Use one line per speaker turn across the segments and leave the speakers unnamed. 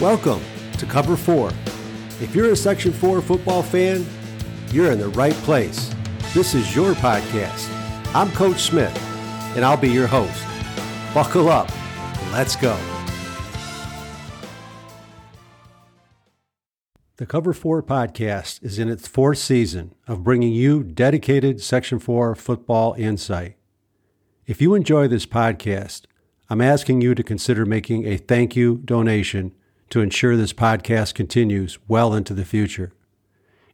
Welcome to Cover 4. If you're a Section 4 football fan, you're in the right place. This is your podcast. I'm Coach Smith, and I'll be your host. Buckle up. Let's go. The Cover 4 podcast is in its fourth season of bringing you dedicated Section 4 football insight. If you enjoy this podcast, I'm asking you to consider making a thank you donation to ensure this podcast continues well into the future.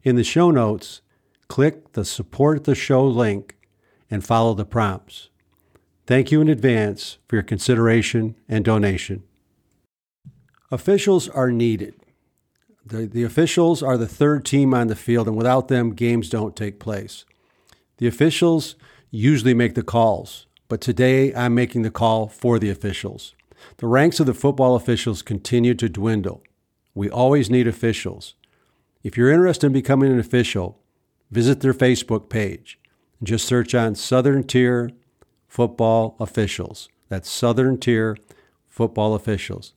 In the show notes, click the Support the Show link and follow the prompts. Thank you in advance for your consideration and donation. Officials are needed. The, the officials are the third team on the field, and without them, games don't take place. The officials usually make the calls, but today I'm making the call for the officials. The ranks of the football officials continue to dwindle. We always need officials. If you're interested in becoming an official, visit their Facebook page and just search on Southern Tier Football Officials. That's Southern Tier Football Officials.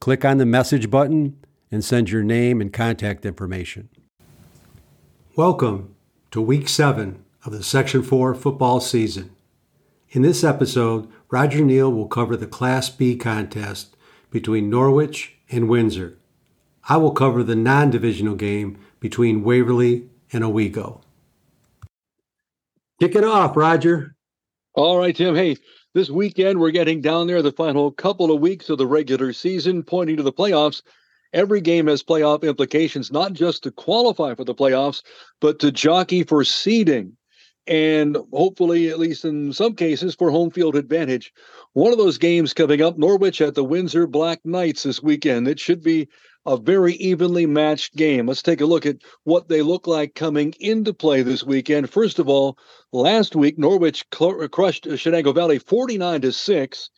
Click on the message button and send your name and contact information. Welcome to week seven of the Section 4 football season. In this episode, Roger Neel will cover the Class B contest between Norwich and Windsor. I will cover the non divisional game between Waverly and Owego. Kick it off, Roger.
All right, Tim. Hey, this weekend we're getting down there the final couple of weeks of the regular season, pointing to the playoffs. Every game has playoff implications, not just to qualify for the playoffs, but to jockey for seeding and hopefully, at least in some cases, for home field advantage. One of those games coming up, Norwich at the Windsor Black Knights this weekend. It should be a very evenly matched game. Let's take a look at what they look like coming into play this weekend. First of all, last week Norwich cl- crushed Shenango Valley 49 to 6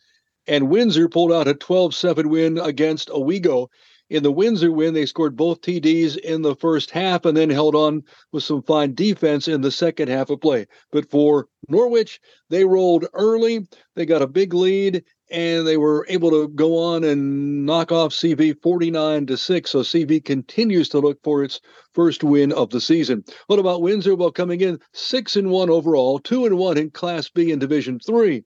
and Windsor pulled out a 12-7 win against Owego. In the Windsor win, they scored both TDs in the first half and then held on with some fine defense in the second half of play. But for Norwich, they rolled early. They got a big lead and they were able to go on and knock off CV 49 to 6. So CV continues to look for its first win of the season. What about Windsor? Well, coming in 6 and 1 overall, 2 and 1 in Class B in Division 3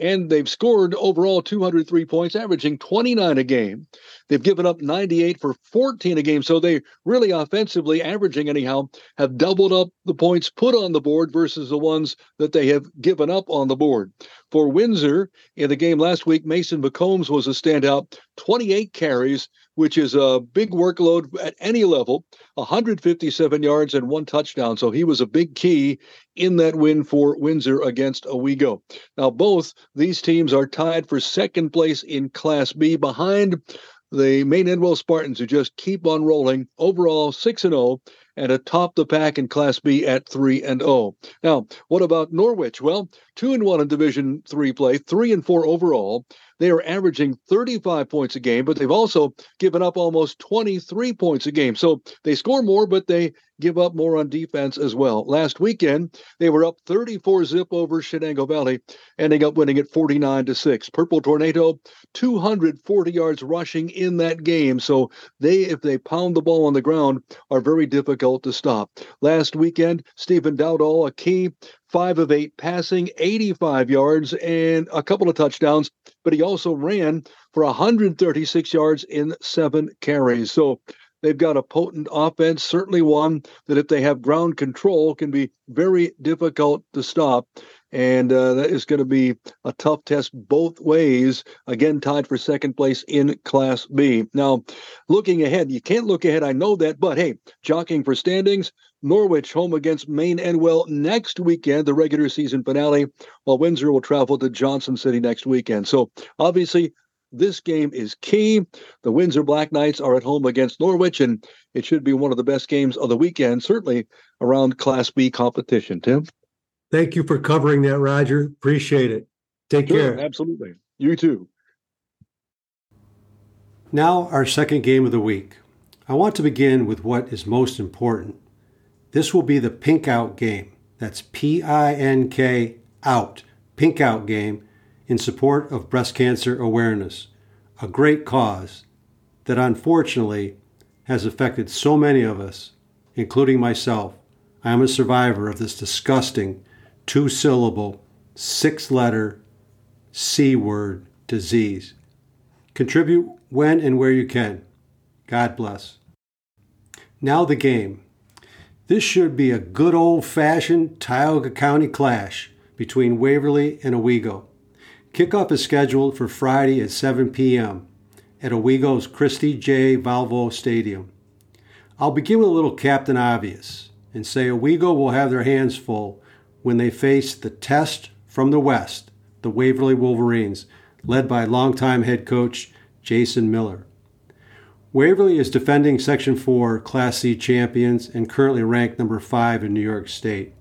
and they've scored overall 203 points, averaging 29 a game. They've given up 98 for 14 a game. So they really offensively, averaging anyhow, have doubled up the points put on the board versus the ones that they have given up on the board. For Windsor, in the game last week, Mason McCombs was a standout, 28 carries, which is a big workload at any level, 157 yards and one touchdown. So he was a big key in that win for Windsor against Owego. Now, both these teams are tied for second place in Class B behind the Maine Endwell Spartans, who just keep on rolling. Overall, 6 and 0 and atop the pack in Class B at 3 and 0. Now, what about Norwich? Well, 2 and 1 in Division 3 play, 3 and 4 overall. They are averaging 35 points a game, but they've also given up almost 23 points a game. So they score more, but they give up more on defense as well. Last weekend, they were up 34 zip over Shenango Valley, ending up winning at 49 to 6. Purple Tornado, 240 yards rushing in that game. So they, if they pound the ball on the ground, are very difficult to stop. Last weekend, Stephen Dowdall, a key five of eight passing, 85 yards, and a couple of touchdowns. But he also ran for 136 yards in seven carries. So they've got a potent offense, certainly one that, if they have ground control, can be very difficult to stop. And uh, that is going to be a tough test both ways. Again, tied for second place in Class B. Now, looking ahead, you can't look ahead. I know that, but hey, jockeying for standings, Norwich home against Maine Endwell next weekend, the regular season finale, while Windsor will travel to Johnson City next weekend. So obviously, this game is key. The Windsor Black Knights are at home against Norwich, and it should be one of the best games of the weekend, certainly around Class B competition. Tim?
Thank you for covering that, Roger. Appreciate it. Take sure,
care. Absolutely. You too.
Now, our second game of the week. I want to begin with what is most important this will be the Pink Out game. That's P I N K out, Pink Out game in support of breast cancer awareness. A great cause. that unfortunately has affected so many of us, including myself. I am a survivor of this disgusting two syllable, six letter C word disease. Contribute when and where you can. God bless. Now, the game. This should be a good old fashioned Tioga County clash between Waverly and Owego. Kickoff is scheduled for Friday at 7 p.m. at Owego's Christy J. Valvo Stadium. I'll begin with a little Captain Obvious and say Owego will have their hands full when they face the test from the West, the Waverly Wolverines, led by longtime head coach Jason Miller. Waverly is defending Section 4 Class C champions and currently ranked number 5 in New York State.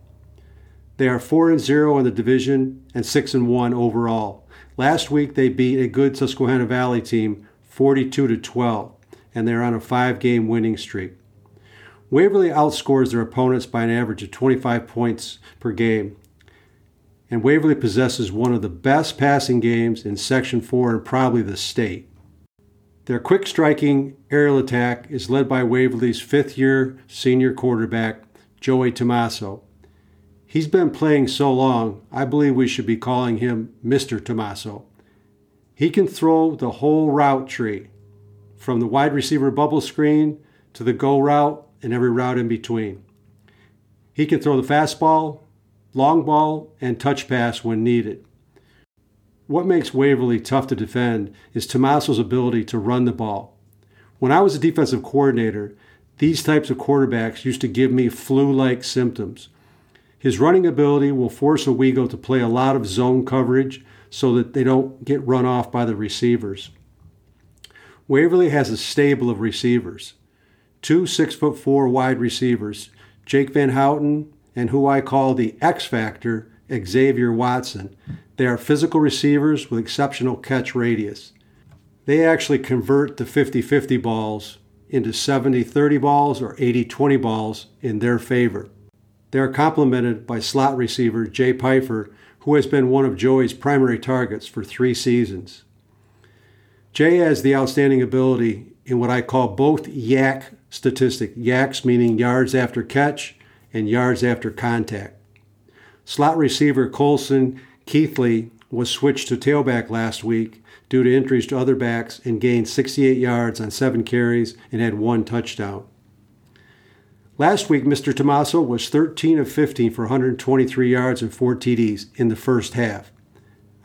They are 4 and 0 in the division and 6 and 1 overall. Last week they beat a good Susquehanna Valley team 42 to 12 and they're on a 5-game winning streak. Waverly outscores their opponents by an average of 25 points per game. And Waverly possesses one of the best passing games in Section 4 and probably the state. Their quick striking aerial attack is led by Waverly's fifth year senior quarterback, Joey Tomaso. He's been playing so long, I believe we should be calling him Mr. Tomaso. He can throw the whole route tree, from the wide receiver bubble screen to the go route and every route in between. He can throw the fastball, long ball, and touch pass when needed. What makes Waverly tough to defend is Tomaso's ability to run the ball. When I was a defensive coordinator, these types of quarterbacks used to give me flu like symptoms. His running ability will force Owego to play a lot of zone coverage so that they don't get run off by the receivers. Waverly has a stable of receivers two six foot four wide receivers, Jake Van Houten and who I call the X Factor, Xavier Watson. They are physical receivers with exceptional catch radius. They actually convert the 50 50 balls into 70 30 balls or 80 20 balls in their favor. They are complemented by slot receiver Jay Pfeiffer, who has been one of Joey's primary targets for three seasons. Jay has the outstanding ability in what I call both YAC statistic YACs meaning yards after catch and yards after contact. Slot receiver Colson Keithley was switched to tailback last week due to injuries to other backs and gained 68 yards on seven carries and had one touchdown. Last week, Mr. Tomaso was 13 of 15 for 123 yards and four TDs in the first half.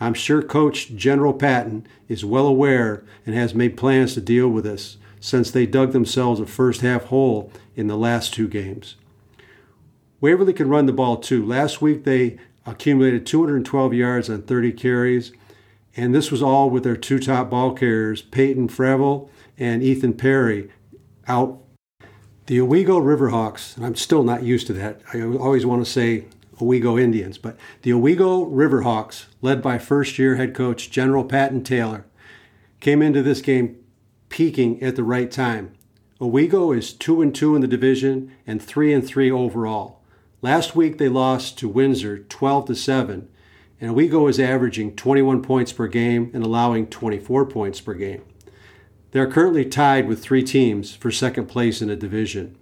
I'm sure Coach General Patton is well aware and has made plans to deal with this since they dug themselves a first half hole in the last two games. Waverly can run the ball too. Last week they accumulated 212 yards on 30 carries, and this was all with their two top ball carriers, Peyton Fravel and Ethan Perry, out. The Owego Riverhawks, and I'm still not used to that. I always want to say Owego Indians, but the Owego Riverhawks, led by first year head coach General Patton Taylor, came into this game peaking at the right time. Owego is 2 and 2 in the division and 3 and 3 overall. Last week they lost to Windsor 12 to 7, and Owego is averaging 21 points per game and allowing 24 points per game. They are currently tied with three teams for second place in the division.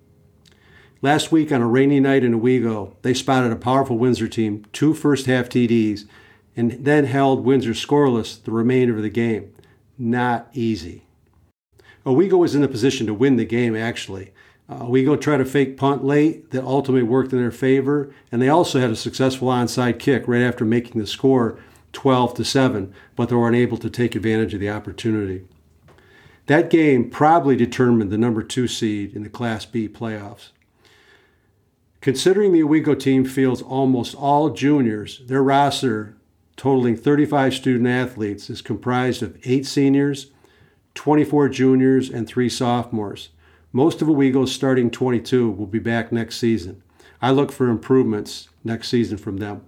Last week on a rainy night in Owego, they spotted a powerful Windsor team, two first half TDs, and then held Windsor scoreless the remainder of the game. Not easy. Owego was in a position to win the game, actually. Uh, Owego tried a fake punt late that ultimately worked in their favor, and they also had a successful onside kick right after making the score 12 to 7, but they were unable to take advantage of the opportunity. That game probably determined the number two seed in the Class B playoffs. Considering the Owego team fields almost all juniors, their roster, totaling 35 student athletes, is comprised of eight seniors 24 juniors, and three sophomores. Most of Owego's starting 22 will be back next season. I look for improvements next season from them.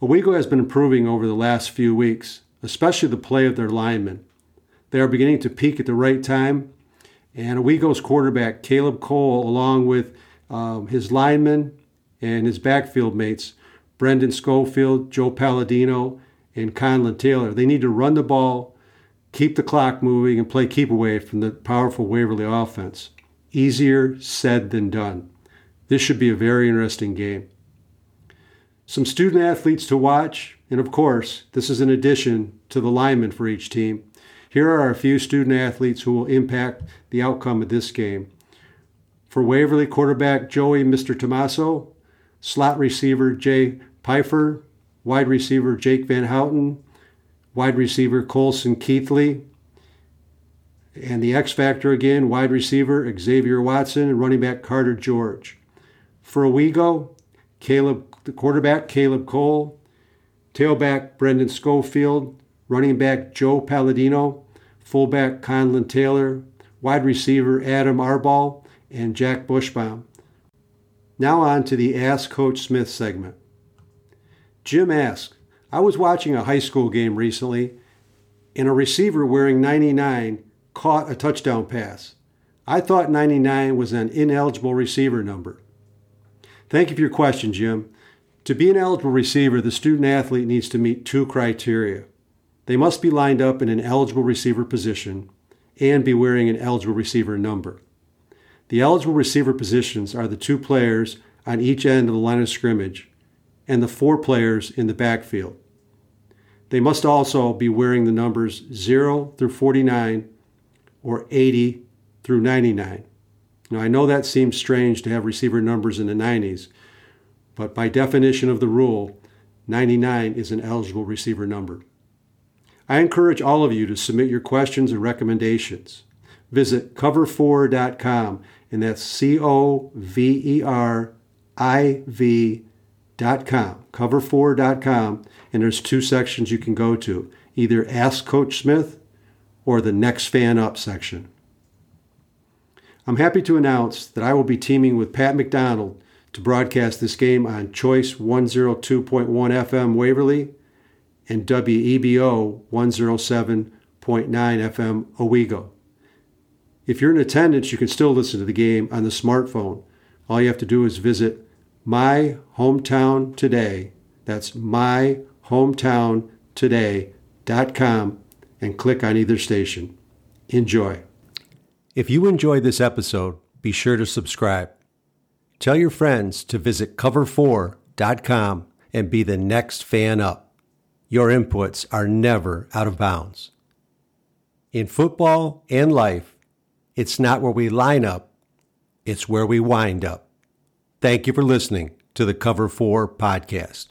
Owego has been improving over the last few weeks, especially the play of their linemen. They are beginning to peak at the right time, and Owego's quarterback, Caleb Cole, along with um, his linemen and his backfield mates, Brendan Schofield, Joe Palladino, and Conlon Taylor, they need to run the ball keep the clock moving, and play keep away from the powerful Waverly offense. Easier said than done. This should be a very interesting game. Some student athletes to watch, and of course, this is in addition to the linemen for each team. Here are a few student athletes who will impact the outcome of this game. For Waverly, quarterback Joey Mr. Tomaso, slot receiver Jay Pfeiffer, wide receiver Jake Van Houten, wide receiver Colson Keithley, and the X Factor again, wide receiver Xavier Watson and running back Carter George. For Owego, Caleb, the quarterback Caleb Cole, tailback Brendan Schofield, running back Joe Palladino, fullback Conlon Taylor, wide receiver Adam Arball, and Jack Bushbaum. Now on to the Ask Coach Smith segment. Jim asks, I was watching a high school game recently, and a receiver wearing 99 caught a touchdown pass. I thought 99 was an ineligible receiver number. Thank you for your question, Jim. To be an eligible receiver, the student athlete needs to meet two criteria. They must be lined up in an eligible receiver position and be wearing an eligible receiver number. The eligible receiver positions are the two players on each end of the line of scrimmage and the four players in the backfield. They must also be wearing the numbers 0 through 49 or 80 through 99. Now, I know that seems strange to have receiver numbers in the 90s, but by definition of the rule, 99 is an eligible receiver number. I encourage all of you to submit your questions and recommendations. Visit cover4.com, and that's C O V E R I V.com, cover4.com, and there's two sections you can go to either Ask Coach Smith or the Next Fan Up section. I'm happy to announce that I will be teaming with Pat McDonald to broadcast this game on Choice 102.1 FM Waverly and WEBO 107.9 FM Owego. If you're in attendance, you can still listen to the game on the smartphone. All you have to do is visit My Hometown Today. That's myhometowntoday.com and click on either station. Enjoy. If you enjoyed this episode, be sure to subscribe. Tell your friends to visit cover4.com and be the next fan up. Your inputs are never out of bounds. In football and life, it's not where we line up, it's where we wind up. Thank you for listening to the Cover 4 podcast.